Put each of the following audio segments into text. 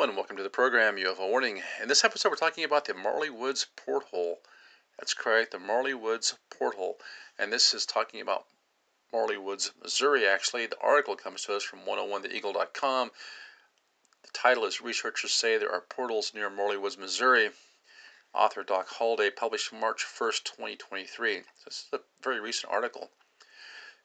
And welcome to the program UFO Warning. In this episode, we're talking about the Marley Woods porthole. That's correct, the Marley Woods porthole. And this is talking about Marley Woods, Missouri, actually. The article comes to us from 101theeagle.com. The title is Researchers Say There Are Portals Near Marley Woods, Missouri. Author Doc Holliday, published March 1st, 2023. This is a very recent article.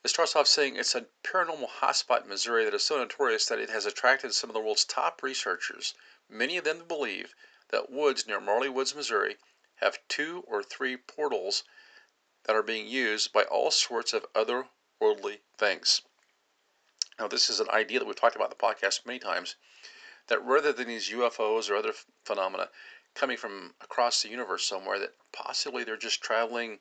It starts off saying it's a paranormal hotspot in Missouri that is so notorious that it has attracted some of the world's top researchers. Many of them believe that woods near Marley Woods, Missouri, have two or three portals that are being used by all sorts of otherworldly things. Now, this is an idea that we've talked about in the podcast many times that rather than these UFOs or other phenomena coming from across the universe somewhere, that possibly they're just traveling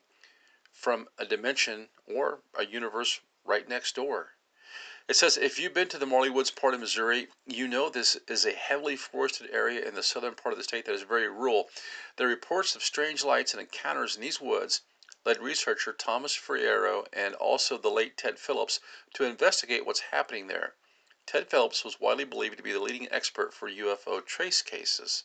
from a dimension or a universe right next door. It says if you've been to the Marley Woods part of Missouri, you know this is a heavily forested area in the southern part of the state that is very rural. The reports of strange lights and encounters in these woods led researcher Thomas Ferriero and also the late Ted Phillips to investigate what's happening there. Ted Phillips was widely believed to be the leading expert for UFO trace cases.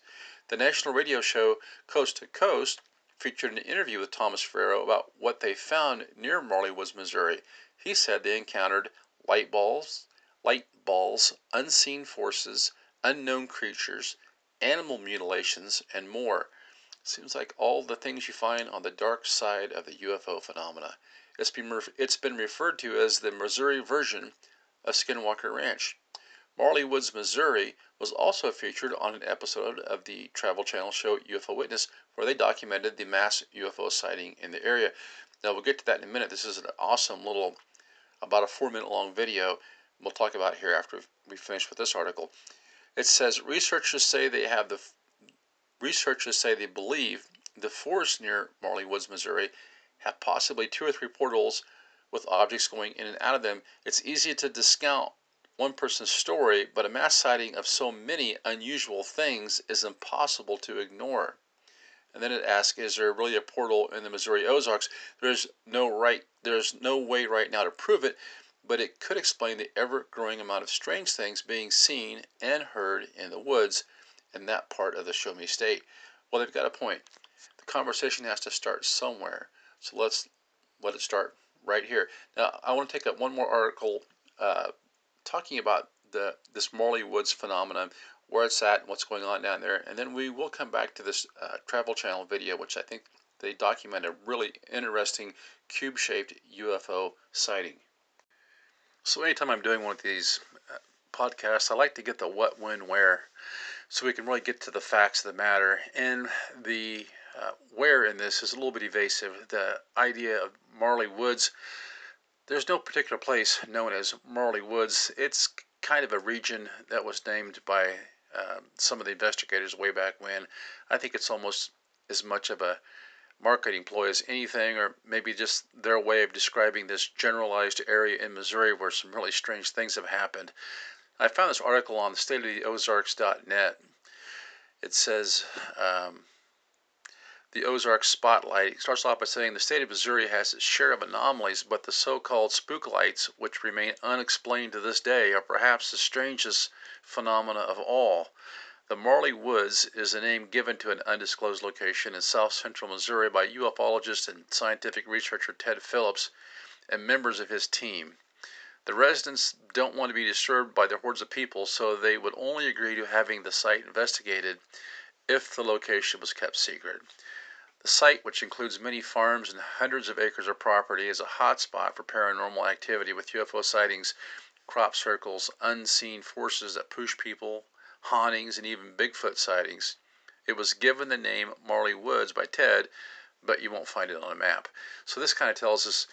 The national radio show Coast to Coast featured an interview with Thomas Ferriero about what they found near Marley Woods, Missouri. He said they encountered light balls, light balls, unseen forces, unknown creatures, animal mutilations, and more. Seems like all the things you find on the dark side of the UFO phenomena. It's been, it's been referred to as the Missouri version of Skinwalker Ranch. Marley Woods, Missouri was also featured on an episode of the Travel Channel show UFO Witness, where they documented the mass UFO sighting in the area. Now, we'll get to that in a minute. This is an awesome little, about a four minute long video. We'll talk about here after we finish with this article. It says researchers say they have the researchers say they believe the forests near Marley Woods, Missouri, have possibly two or three portals with objects going in and out of them. It's easy to discount one person's story, but a mass sighting of so many unusual things is impossible to ignore. And then it asks, is there really a portal in the Missouri Ozarks? There's no right there's no way right now to prove it, but it could explain the ever-growing amount of strange things being seen and heard in the woods in that part of the Show Me State. Well, they've got a point. The conversation has to start somewhere. So let's let it start right here. Now, I want to take up one more article uh, talking about the this Marley Woods phenomenon, where it's at, and what's going on down there, and then we will come back to this uh, Travel Channel video, which I think they document a really interesting cube-shaped UFO sighting. So anytime I'm doing one of these uh, podcasts, I like to get the what, when, where, so we can really get to the facts of the matter. And the uh, where in this is a little bit evasive. The idea of Marley Woods there's no particular place known as Marley Woods. It's kind of a region that was named by uh, some of the investigators way back when. I think it's almost as much of a marketing ploy as anything, or maybe just their way of describing this generalized area in Missouri where some really strange things have happened. I found this article on the stateoftheozarks.net. It says, um, the Ozark Spotlight. starts off by saying the state of Missouri has its share of anomalies, but the so called spook lights, which remain unexplained to this day, are perhaps the strangest phenomena of all. The Marley Woods is a name given to an undisclosed location in south central Missouri by ufologist and scientific researcher Ted Phillips and members of his team. The residents don't want to be disturbed by the hordes of people, so they would only agree to having the site investigated if the location was kept secret. The site, which includes many farms and hundreds of acres of property, is a hotspot for paranormal activity with UFO sightings, crop circles, unseen forces that push people, hauntings, and even Bigfoot sightings. It was given the name Marley Woods by Ted, but you won't find it on a map. So this kind of tells us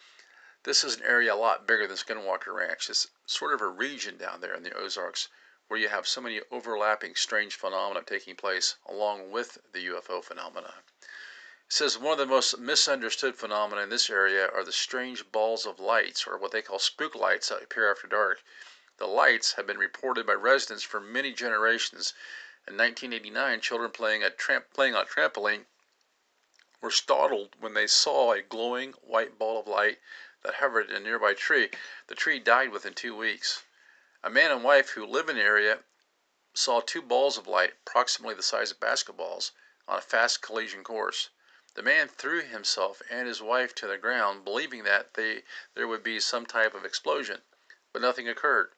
this is an area a lot bigger than Skinwalker Ranch. It's sort of a region down there in the Ozarks where you have so many overlapping strange phenomena taking place along with the UFO phenomena. It says one of the most misunderstood phenomena in this area are the strange balls of lights, or what they call spook lights, that appear after dark. The lights have been reported by residents for many generations. In 1989, children playing, tramp- playing on a trampoline were startled when they saw a glowing white ball of light that hovered in a nearby tree. The tree died within two weeks. A man and wife who live in the area saw two balls of light, approximately the size of basketballs, on a fast collision course. The man threw himself and his wife to the ground, believing that they, there would be some type of explosion, but nothing occurred,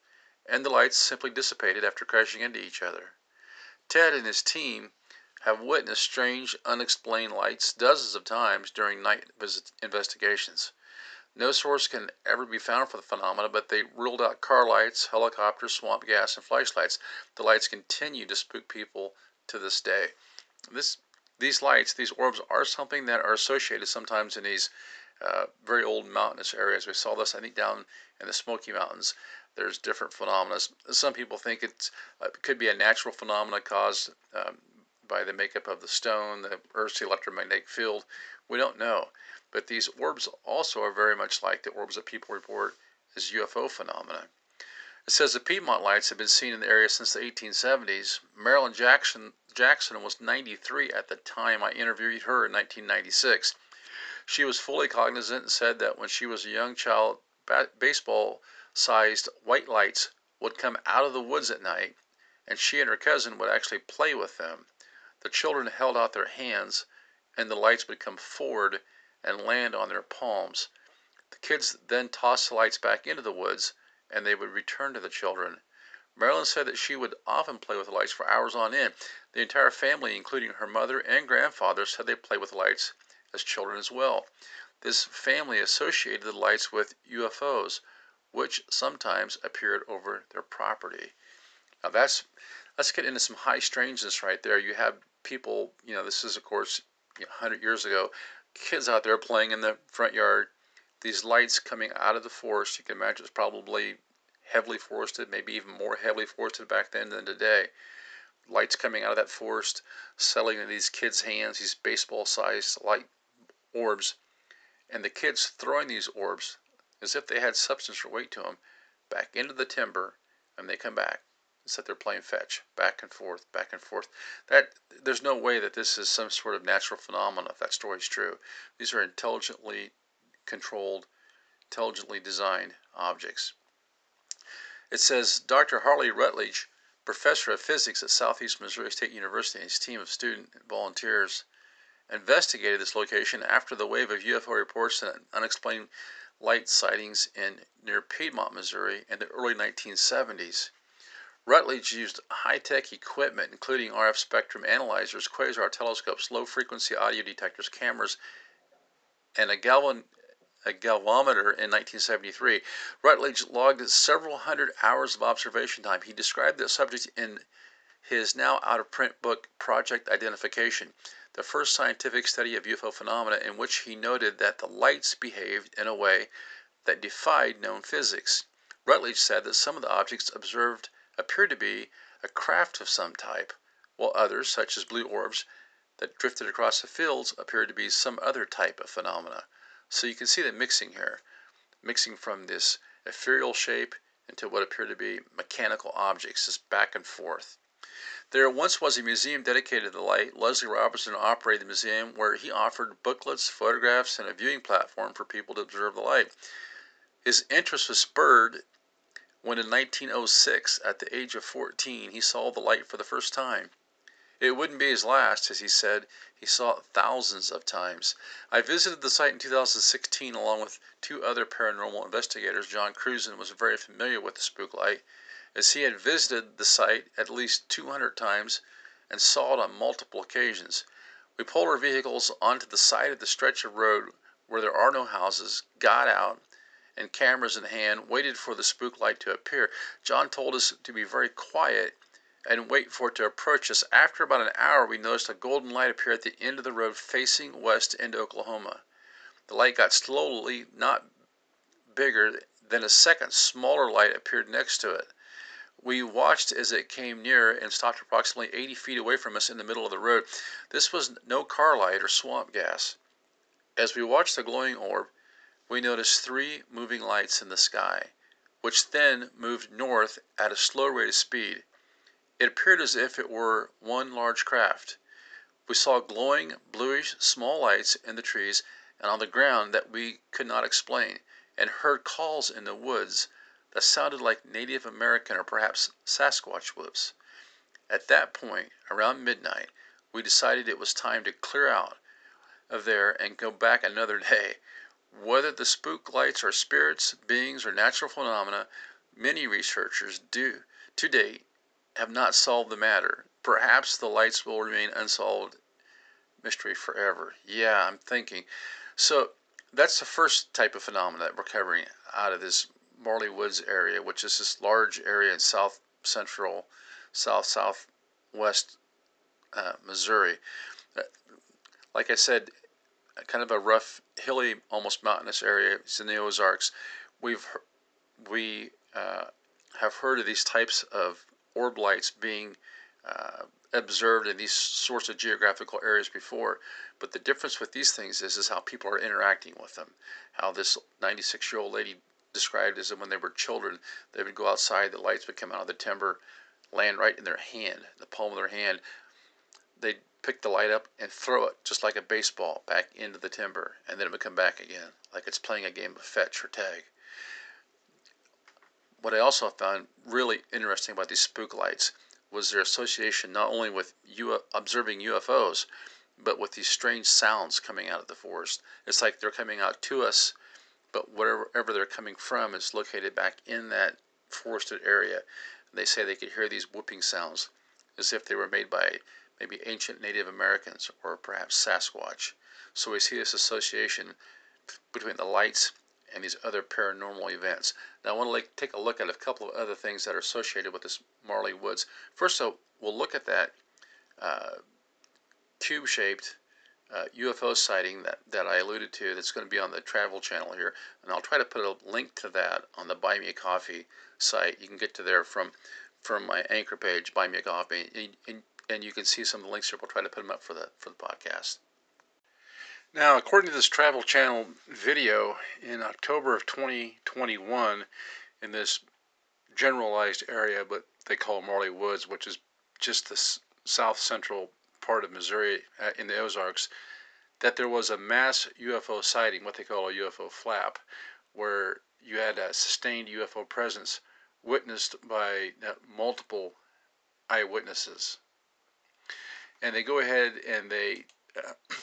and the lights simply dissipated after crashing into each other. Ted and his team have witnessed strange, unexplained lights dozens of times during night investigations. No source can ever be found for the phenomena, but they ruled out car lights, helicopters, swamp gas, and flashlights. The lights continue to spook people to this day. This, these lights, these orbs, are something that are associated sometimes in these uh, very old mountainous areas. We saw this, I think, down in the Smoky Mountains. There's different phenomena. Some people think uh, it could be a natural phenomena caused um, by the makeup of the stone, the Earth's electromagnetic field. We don't know. But these orbs also are very much like the orbs that people report as UFO phenomena. It says the Piedmont lights have been seen in the area since the 1870s. Marilyn Jackson, Jackson was 93 at the time I interviewed her in 1996. She was fully cognizant and said that when she was a young child, baseball sized white lights would come out of the woods at night, and she and her cousin would actually play with them. The children held out their hands, and the lights would come forward and land on their palms. The kids then tossed the lights back into the woods, and they would return to the children. Marilyn said that she would often play with the lights for hours on end. The entire family, including her mother and grandfather, said they played with lights as children as well. This family associated the lights with UFOs, which sometimes appeared over their property. Now that's let's get into some high strangeness right there. You have people, you know, this is of course you know, 100 years ago, kids out there playing in the front yard. These lights coming out of the forest, you can imagine it's probably heavily forested, maybe even more heavily forested back then than today. Lights coming out of that forest, settling in these kids' hands, these baseball sized light orbs, and the kids throwing these orbs as if they had substance or weight to them back into the timber, and they come back sit there playing fetch, back and forth, back and forth. That there's no way that this is some sort of natural phenomenon if that story is true. These are intelligently controlled, intelligently designed objects. It says Dr. Harley Rutledge, professor of physics at Southeast Missouri State University, and his team of student volunteers investigated this location after the wave of UFO reports and unexplained light sightings in near Piedmont, Missouri in the early 1970s. Rutledge used high-tech equipment including RF spectrum analyzers, Questar telescopes, low-frequency audio detectors, cameras, and a, galvan, a galvanometer in 1973. Rutledge logged several hundred hours of observation time. He described the subject in his now out-of-print book, Project Identification, the first scientific study of UFO phenomena in which he noted that the lights behaved in a way that defied known physics. Rutledge said that some of the objects observed appeared to be a craft of some type, while others, such as blue orbs that drifted across the fields, appeared to be some other type of phenomena. So you can see the mixing here, mixing from this ethereal shape into what appear to be mechanical objects, just back and forth. There once was a museum dedicated to the light. Leslie Robertson operated the museum where he offered booklets, photographs, and a viewing platform for people to observe the light. His interest was spurred when in 1906, at the age of 14, he saw the light for the first time. It wouldn't be his last, as he said, he saw it thousands of times. I visited the site in 2016 along with two other paranormal investigators. John Cruzen was very familiar with the spook light, as he had visited the site at least 200 times and saw it on multiple occasions. We pulled our vehicles onto the side of the stretch of road where there are no houses, got out, and cameras in hand, waited for the spook light to appear. John told us to be very quiet and wait for it to approach us. After about an hour, we noticed a golden light appear at the end of the road facing west into Oklahoma. The light got slowly not bigger, then a second, smaller light appeared next to it. We watched as it came nearer and stopped approximately 80 feet away from us in the middle of the road. This was no car light or swamp gas. As we watched the glowing orb, we noticed three moving lights in the sky, which then moved north at a slow rate of speed. It appeared as if it were one large craft. We saw glowing, bluish, small lights in the trees and on the ground that we could not explain, and heard calls in the woods that sounded like Native American or perhaps Sasquatch whoops. At that point, around midnight, we decided it was time to clear out of there and go back another day. Whether the spook lights are spirits, beings, or natural phenomena, many researchers do to date have not solved the matter. Perhaps the lights will remain unsolved mystery forever. Yeah, I'm thinking. So that's the first type of phenomena that we're covering out of this Marley Woods area, which is this large area in south central, south southwest uh, Missouri. Uh, like I said, kind of a rough, hilly, almost mountainous area. It's in the Ozarks. We've we uh, have heard of these types of orb lights being uh, observed in these sorts of geographical areas before. But the difference with these things is is how people are interacting with them. How this 96 year old lady described as when they were children, they would go outside, the lights would come out of the timber, land right in their hand, the palm of their hand. They'd pick the light up and throw it just like a baseball back into the timber, and then it would come back again, like it's playing a game of fetch or tag. What I also found really interesting about these spook lights was their association not only with U- observing UFOs, but with these strange sounds coming out of the forest. It's like they're coming out to us, but wherever they're coming from is located back in that forested area. They say they could hear these whooping sounds as if they were made by maybe ancient Native Americans or perhaps Sasquatch. So we see this association between the lights and these other paranormal events. Now, I want to take a look at a couple of other things that are associated with this Marley Woods. First, so we'll look at that uh, cube-shaped uh, UFO sighting that, that I alluded to that's going to be on the Travel Channel here, and I'll try to put a link to that on the Buy Me a Coffee site. You can get to there from from my anchor page, Buy Me a Coffee, and, and, and you can see some of the links here. We'll try to put them up for the for the podcast. Now, according to this Travel Channel video, in October of 2021, in this generalized area, but they call Marley Woods, which is just the south central part of Missouri uh, in the Ozarks, that there was a mass UFO sighting, what they call a UFO flap, where you had a sustained UFO presence witnessed by uh, multiple eyewitnesses. And they go ahead and they uh,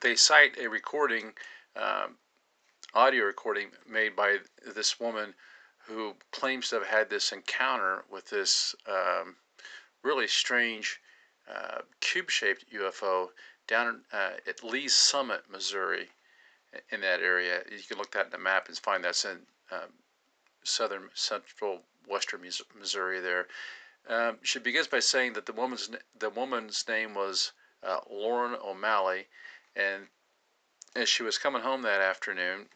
they cite a recording, um, audio recording made by this woman who claims to have had this encounter with this um, really strange uh, cube-shaped UFO down uh, at Lee's Summit, Missouri, in that area. You can look that in the map and find that's in um, southern, central, western Missouri. There, um, she begins by saying that the woman's the woman's name was uh, Lauren O'Malley, and as she was coming home that afternoon,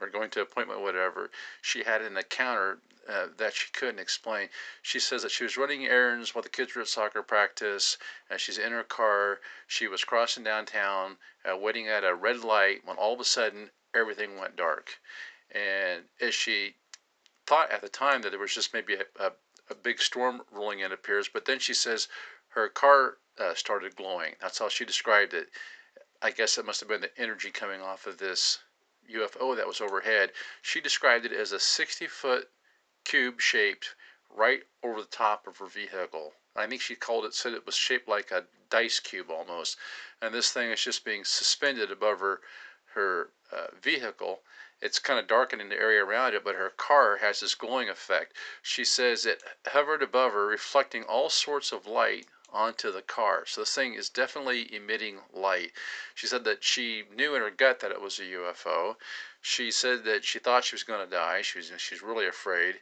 or going to appointment, whatever, she had an encounter uh, that she couldn't explain. She says that she was running errands while the kids were at soccer practice, and she's in her car. She was crossing downtown, uh, waiting at a red light, when all of a sudden everything went dark. And as she thought at the time that there was just maybe a, a, a big storm rolling in, appears, but then she says her car uh, started glowing. That's how she described it. I guess it must have been the energy coming off of this UFO that was overhead. She described it as a 60 foot cube shaped right over the top of her vehicle. I think she called it, said it was shaped like a dice cube almost. And this thing is just being suspended above her, her uh, vehicle. It's kind of darkening the area around it, but her car has this glowing effect. She says it hovered above her, reflecting all sorts of light onto the car. So this thing is definitely emitting light. She said that she knew in her gut that it was a UFO. She said that she thought she was going to die. She was she's really afraid.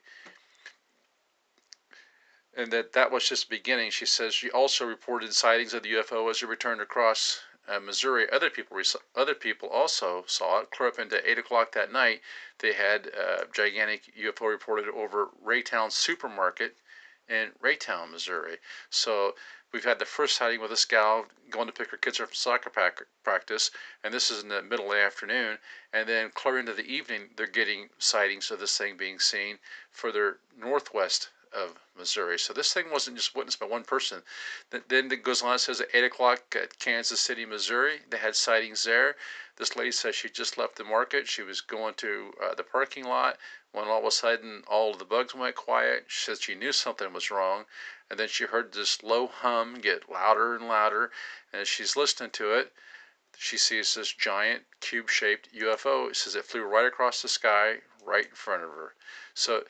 And that that was just the beginning. She says she also reported sightings of the UFO as it returned across uh, Missouri. Other people other people also saw it. Clear up into eight o'clock that night, they had a gigantic UFO reported over Raytown Supermarket in Raytown, Missouri. So We've had the first sighting with this gal going to pick her kids up from soccer practice, and this is in the middle of the afternoon. And then clear into the evening, they're getting sightings of this thing being seen further northwest of Missouri. So this thing wasn't just witnessed by one person. Then it goes on, it says at 8 o'clock at Kansas City, Missouri, they had sightings there. This lady says she just left the market. She was going to uh, the parking lot when all of a sudden all the bugs went quiet. She said she knew something was wrong, and then she heard this low hum get louder and louder, and as she's listening to it, she sees this giant cube-shaped UFO. It says it flew right across the sky, right in front of her. So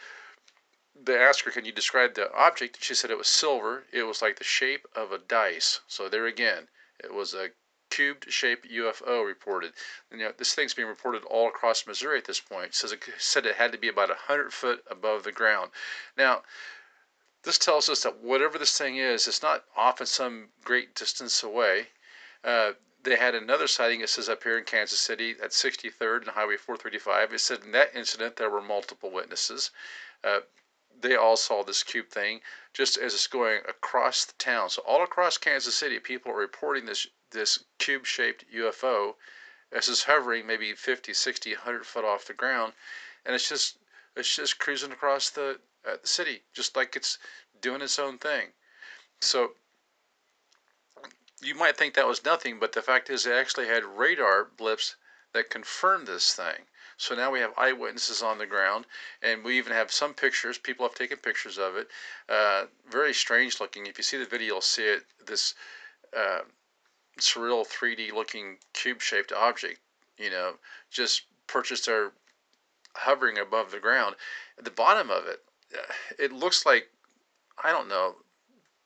they asked her, "Can you describe the object?" She said it was silver. It was like the shape of a dice. So there again, it was a cubed-shaped UFO reported. And, you know, this thing's being reported all across Missouri at this point. It says it said it had to be about hundred foot above the ground. Now, this tells us that whatever this thing is, it's not off in some great distance away. Uh, they had another sighting, it says up here in Kansas City at 63rd and Highway 435. It said in that incident there were multiple witnesses. Uh, they all saw this cube thing just as it's going across the town. So all across Kansas City, people are reporting this this cube-shaped UFO as it's hovering maybe 50, 60, 100 foot off the ground, and it's just it's just cruising across the, uh, the city, just like it's doing its own thing. So you might think that was nothing, but the fact is, it actually had radar blips that confirmed this thing. So now we have eyewitnesses on the ground, and we even have some pictures. People have taken pictures of it. Uh, very strange looking. If you see the video, you'll see it. This uh, surreal 3D looking cube shaped object, you know, just perched there hovering above the ground. At the bottom of it, it looks like, I don't know,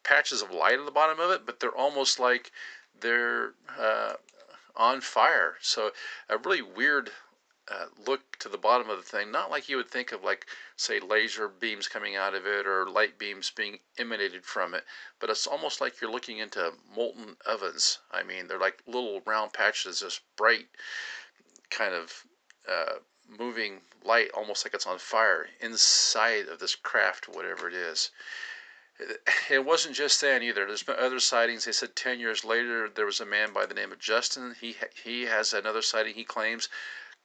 patches of light at the bottom of it, but they're almost like they're uh, on fire. So a really weird uh, look to the bottom of the thing, not like you would think of like say laser beams coming out of it or light beams being emanated from it, but it's almost like you're looking into molten ovens. I mean, they're like little round patches, just bright kind of uh, moving light, almost like it's on fire inside of this craft, whatever it is it wasn't just then either. There's been other sightings. They said 10 years later there was a man by the name of Justin. He he has another sighting. He claims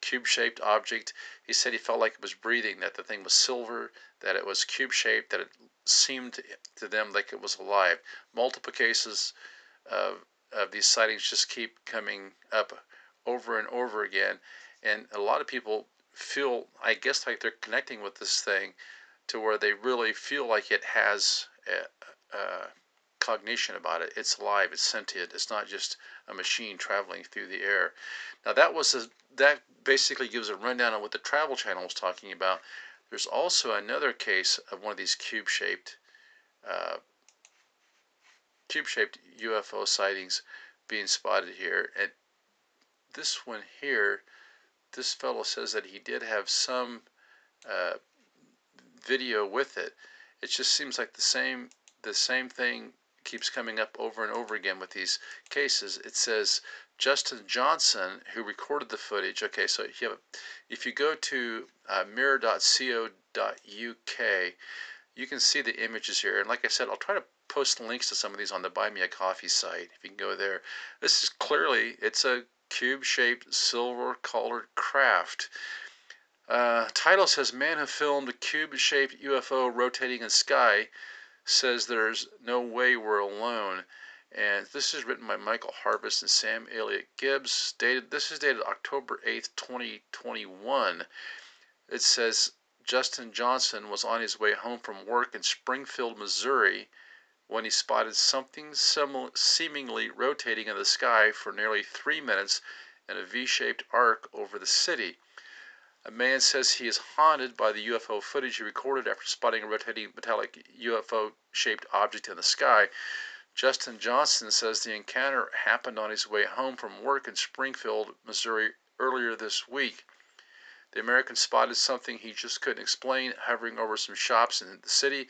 cube-shaped object. He said he felt like it was breathing, that the thing was silver, that it was cube-shaped, that it seemed to them like it was alive. Multiple cases of, of these sightings just keep coming up over and over again, and a lot of people feel, I guess, like they're connecting with this thing to where they really feel like it has a, a cognition about it. It's alive. It's sentient. It's not just a machine traveling through the air. Now that was a, that basically gives a rundown on what the Travel Channel was talking about. There's also another case of one of these cube-shaped uh, cube-shaped UFO sightings being spotted here. And this one here, this fellow says that he did have some uh, video with it. It just seems like the same the same thing keeps coming up over and over again with these cases. It says Justin Johnson, who recorded the footage. Okay, so if you, go to uh, mirror.co.uk, you can see the images here. And like I said, I'll try to post links to some of these on the Buy Me a Coffee site. If you can go there, this is clearly it's a cube-shaped silver-colored craft. Uh, title says Man who filmed a cube-shaped UFO rotating in sky says there's no way we're alone. And this is written by Michael Harvest and Sam Elliott Gibbs. Dated this is dated October 8th, 2021. It says Justin Johnson was on his way home from work in Springfield, Missouri, when he spotted something seemingly rotating in the sky for nearly three minutes in a V shaped arc over the city. A man says he is haunted by the UFO footage he recorded after spotting a rotating metallic UFO shaped object in the sky. Justin Johnson says the encounter happened on his way home from work in Springfield, Missouri earlier this week. The American spotted something he just couldn't explain hovering over some shops in the city.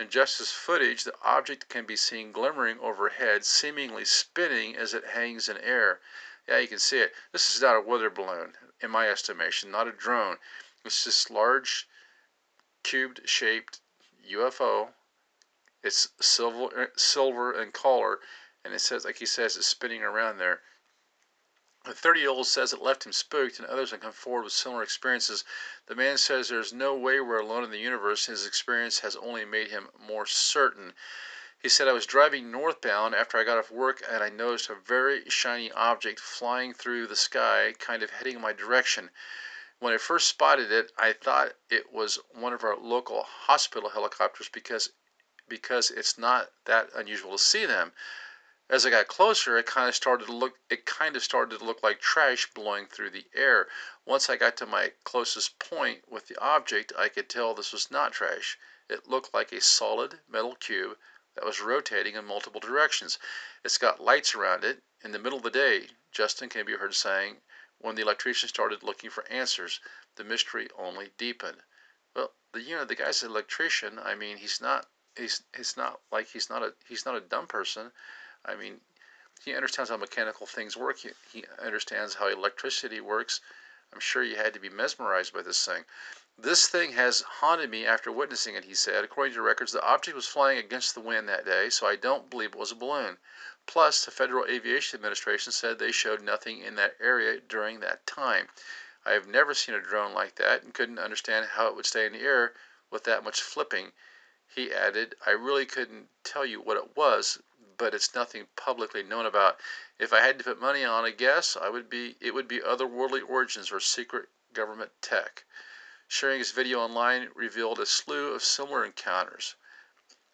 In Justin's footage, the object can be seen glimmering overhead, seemingly spinning as it hangs in air. Yeah, you can see it. This is not a weather balloon, in my estimation, not a drone. It's this large, cubed shaped UFO. It's silver, uh, silver in color, and it says, like he says, it's spinning around there. The 30 year old says it left him spooked, and others have come forward with similar experiences. The man says there's no way we're alone in the universe. His experience has only made him more certain. He said, I was driving northbound after I got off work and I noticed a very shiny object flying through the sky, kind of heading my direction. When I first spotted it, I thought it was one of our local hospital helicopters because because it's not that unusual to see them. As I got closer, it kind of started to look it kind of started to look like trash blowing through the air. Once I got to my closest point with the object, I could tell this was not trash. It looked like a solid metal cube that was rotating in multiple directions. It's got lights around it. In the middle of the day, Justin can be heard saying, when the electrician started looking for answers, the mystery only deepened. Well, the you know the guy's an electrician. I mean, he's not he's it's not like he's not a he's not a dumb person. I mean, he understands how mechanical things work. He, he understands how electricity works. I'm sure you had to be mesmerized by this thing. This thing has haunted me after witnessing it, he said. According to records, the object was flying against the wind that day, so I don't believe it was a balloon. Plus, the Federal Aviation Administration said they showed nothing in that area during that time. I have never seen a drone like that and couldn't understand how it would stay in the air with that much flipping. He added, I really couldn't tell you what it was, but it's nothing publicly known about. If I had to put money on a guess, I would be it would be otherworldly origins or secret government tech. Sharing his video online revealed a slew of similar encounters.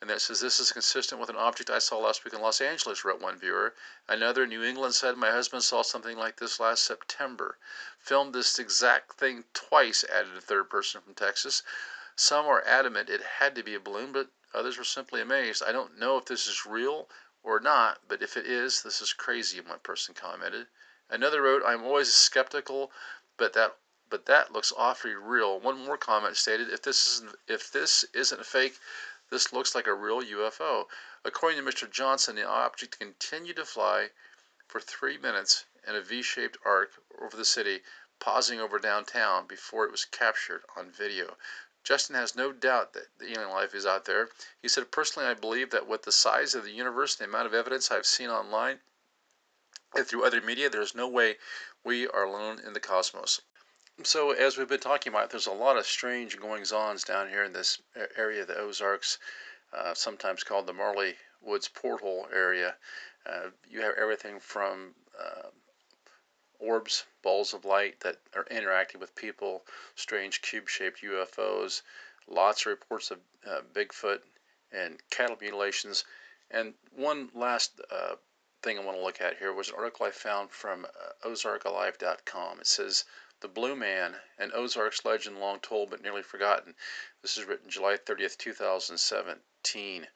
And that says, This is consistent with an object I saw last week in Los Angeles, wrote one viewer. Another in New England said, My husband saw something like this last September. Filmed this exact thing twice, added a third person from Texas. Some are adamant it had to be a balloon, but others were simply amazed. I don't know if this is real or not, but if it is, this is crazy, one person commented. Another wrote, I'm always skeptical, but that but that looks awfully real. One more comment stated, if this isn't if this isn't a fake, this looks like a real UFO. According to Mr. Johnson, the object continued to fly for three minutes in a V-shaped arc over the city, pausing over downtown before it was captured on video. Justin has no doubt that alien life is out there. He said, Personally, I believe that with the size of the universe, and the amount of evidence I've seen online and through other media, there's no way we are alone in the cosmos. So, as we've been talking about, there's a lot of strange goings ons down here in this area, of the Ozarks, uh, sometimes called the Marley Woods Porthole area. Uh, you have everything from uh, orbs, balls of light that are interacting with people, strange cube shaped UFOs, lots of reports of uh, Bigfoot and cattle mutilations. And one last uh, thing I want to look at here was an article I found from uh, OzarkAlive.com. It says, the Blue Man, an Ozarks legend long told but nearly forgotten. This is written July 30th, 2017. It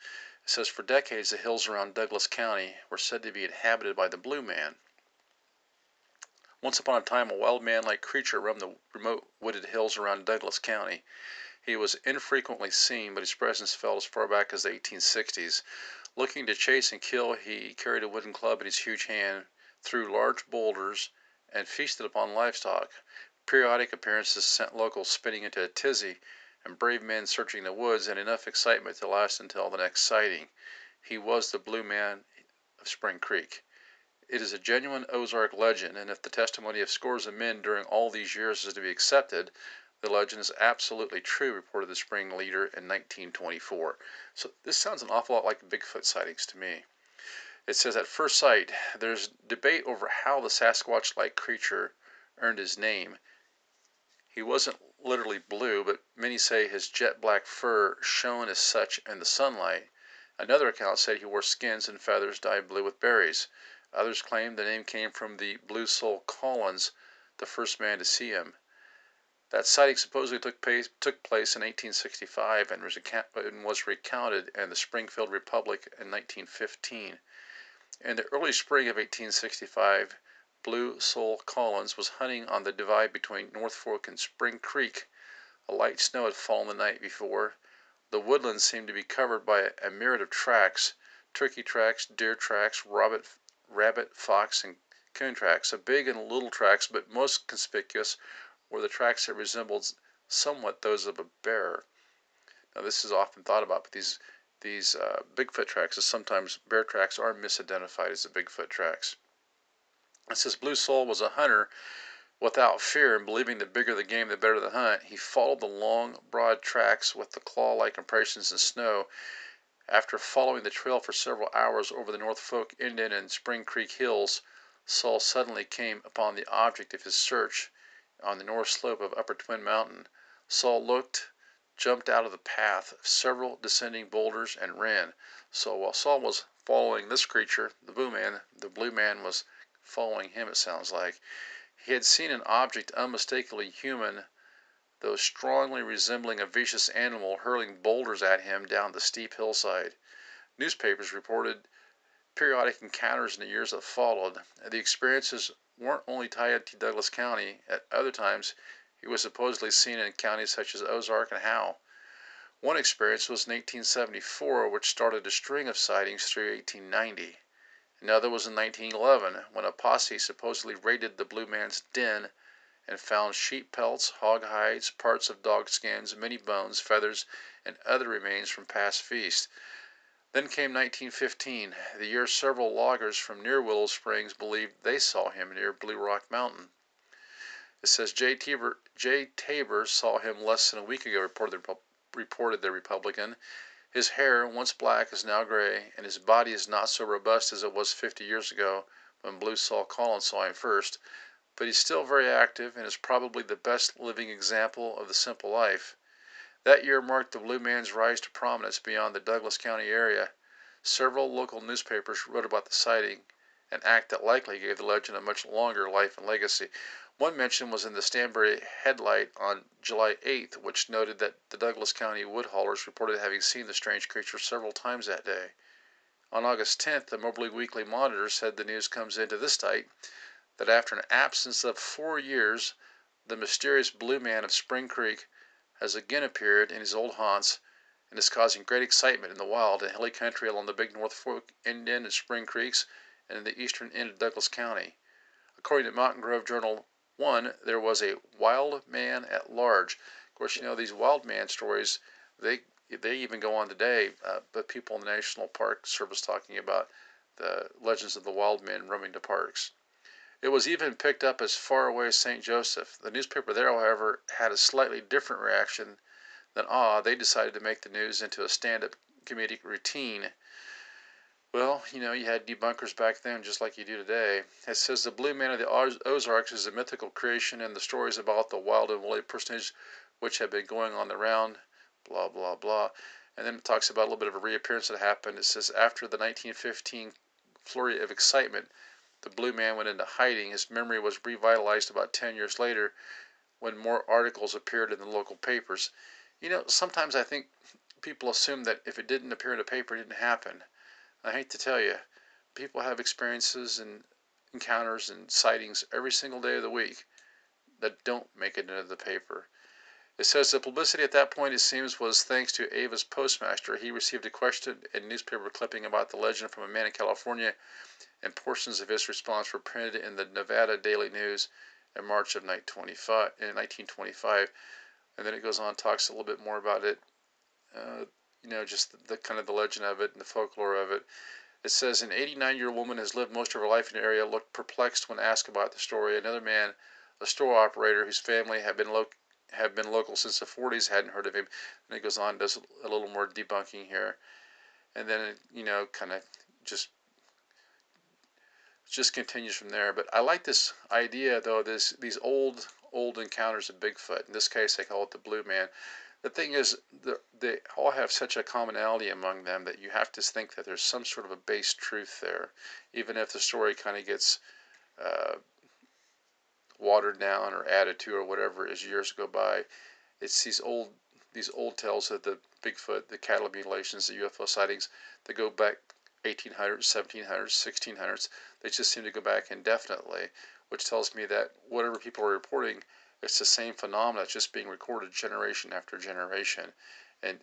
says For decades, the hills around Douglas County were said to be inhabited by the Blue Man. Once upon a time, a wild man like creature roamed the remote wooded hills around Douglas County. He was infrequently seen, but his presence felt as far back as the 1860s. Looking to chase and kill, he carried a wooden club in his huge hand, threw large boulders, and feasted upon livestock. Periodic appearances sent locals spinning into a tizzy, and brave men searching the woods in enough excitement to last until the next sighting. He was the Blue Man of Spring Creek. It is a genuine Ozark legend, and if the testimony of scores of men during all these years is to be accepted, the legend is absolutely true, reported the Spring Leader in 1924. So this sounds an awful lot like Bigfoot sightings to me. It says at first sight, there's debate over how the Sasquatch like creature earned his name. He wasn't literally blue, but many say his jet black fur shone as such in the sunlight. Another account said he wore skins and feathers dyed blue with berries. Others claim the name came from the Blue Soul Collins, the first man to see him. That sighting supposedly took place, took place in 1865 and was, and was recounted in the Springfield Republic in 1915. In the early spring of 1865, Blue Soul Collins was hunting on the divide between North Fork and Spring Creek. A light snow had fallen the night before. The woodlands seemed to be covered by a myriad of tracks turkey tracks, deer tracks, rabbit, rabbit, fox, and coon tracks, of big and little tracks, but most conspicuous were the tracks that resembled somewhat those of a bear. Now, this is often thought about, but these these uh, Bigfoot tracks, as sometimes bear tracks are misidentified as the Bigfoot tracks. It says Blue Soul was a hunter without fear, and believing the bigger the game, the better the hunt. He followed the long, broad tracks with the claw like impressions in snow. After following the trail for several hours over the North Fork Indian and Spring Creek hills, Saul suddenly came upon the object of his search on the north slope of Upper Twin Mountain. Saul looked, jumped out of the path of several descending boulders, and ran. So while Saul was following this creature, the blue man, the blue man was following him, it sounds like. He had seen an object unmistakably human, though strongly resembling a vicious animal, hurling boulders at him down the steep hillside. Newspapers reported periodic encounters in the years that followed. The experiences weren't only tied to Douglas County. At other times, he was supposedly seen in counties such as Ozark and Howell. One experience was in 1874, which started a string of sightings through 1890. Another was in 1911, when a posse supposedly raided the Blue Man's den and found sheep pelts, hog hides, parts of dog skins, many bones, feathers, and other remains from past feasts. Then came 1915, the year several loggers from near Willow Springs believed they saw him near Blue Rock Mountain. It says J. Tabor, J. Tabor saw him less than a week ago, reported, reported the Republican. His hair, once black, is now gray, and his body is not so robust as it was 50 years ago when Blue Saul Collins saw him first, but he's still very active and is probably the best living example of the simple life. That year marked the Blue Man's rise to prominence beyond the Douglas County area. Several local newspapers wrote about the sighting, an act that likely gave the legend a much longer life and legacy. One mention was in the Stanberry Headlight on July 8th, which noted that the Douglas County wood haulers reported having seen the strange creature several times that day. On August 10th, the Moberly Weekly Monitor said the news comes into this tight that after an absence of four years, the mysterious Blue Man of Spring Creek has again appeared in his old haunts and is causing great excitement in the wild and hilly country along the Big North Fork Indian and Spring Creeks and in the eastern end of Douglas County. According to Mountain Grove Journal 1, there was a wild man at large. Of course, you know these wild man stories, they they even go on today, uh, but people in the National Park Service talking about the legends of the wild men roaming the parks. It was even picked up as far away as St. Joseph. The newspaper there, however, had a slightly different reaction than awe. They decided to make the news into a stand up comedic routine. Well, you know, you had debunkers back then just like you do today. It says the Blue Man of the Ozarks is a mythical creation, and the stories about the wild and woolly personage which have been going on the round, blah, blah, blah. And then it talks about a little bit of a reappearance that happened. It says after the 1915 flurry of excitement, the Blue Man went into hiding. His memory was revitalized about 10 years later when more articles appeared in the local papers. You know, sometimes I think people assume that if it didn't appear in a paper, it didn't happen. I hate to tell you, people have experiences and encounters and sightings every single day of the week that don't make it into the paper. It says the publicity at that point, it seems, was thanks to Ava's postmaster. He received a question and newspaper clipping about the legend from a man in California and portions of his response were printed in the Nevada Daily News in March of 1925. And then it goes on, talks a little bit more about it, uh, you know, just the, the, kind of the legend of it and the folklore of it. It says an 89 year old woman has lived most of her life in the area, looked perplexed when asked about the story. Another man, a store operator whose family had been lo- have been local since the 40s, hadn't heard of him. And it goes on, does a little more debunking here. And then, you know, kind of just just continues from there. But I like this idea, though, this these old old encounters of Bigfoot. In this case, they call it the Blue Man. The thing is, they all have such a commonality among them that you have to think that there's some sort of a base truth there, even if the story kind of gets uh, watered down or added to or whatever as years go by. It's these old these old tales of the Bigfoot, the cattle mutilations, the UFO sightings that go back 1800s, 1700s, 1600s. They just seem to go back indefinitely, which tells me that whatever people are reporting, it's the same phenomena, just being recorded generation after generation. And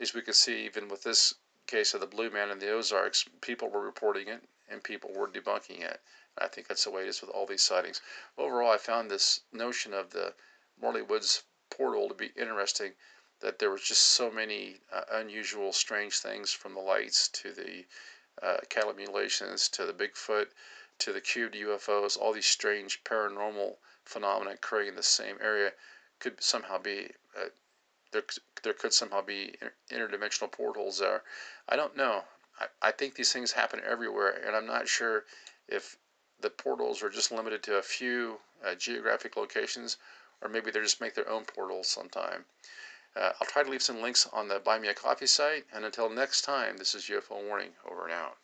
as we can see, even with this case of the Blue Man in the Ozarks, people were reporting it and people were debunking it. I think that's the way it is with all these sightings. Overall, I found this notion of the Morley Woods portal to be interesting that there was just so many uh, unusual, strange things from the lights to the uh, cattle mutilations to the Bigfoot to the cubed UFOs, all these strange paranormal phenomena occurring in the same area could somehow be uh, there. There could somehow be interdimensional portals there. I don't know. I, I think these things happen everywhere, and I'm not sure if the portals are just limited to a few uh, geographic locations, or maybe they just make their own portals sometime. Uh, I'll try to leave some links on the Buy Me a Coffee site. And until next time, this is UFO Warning, over and out.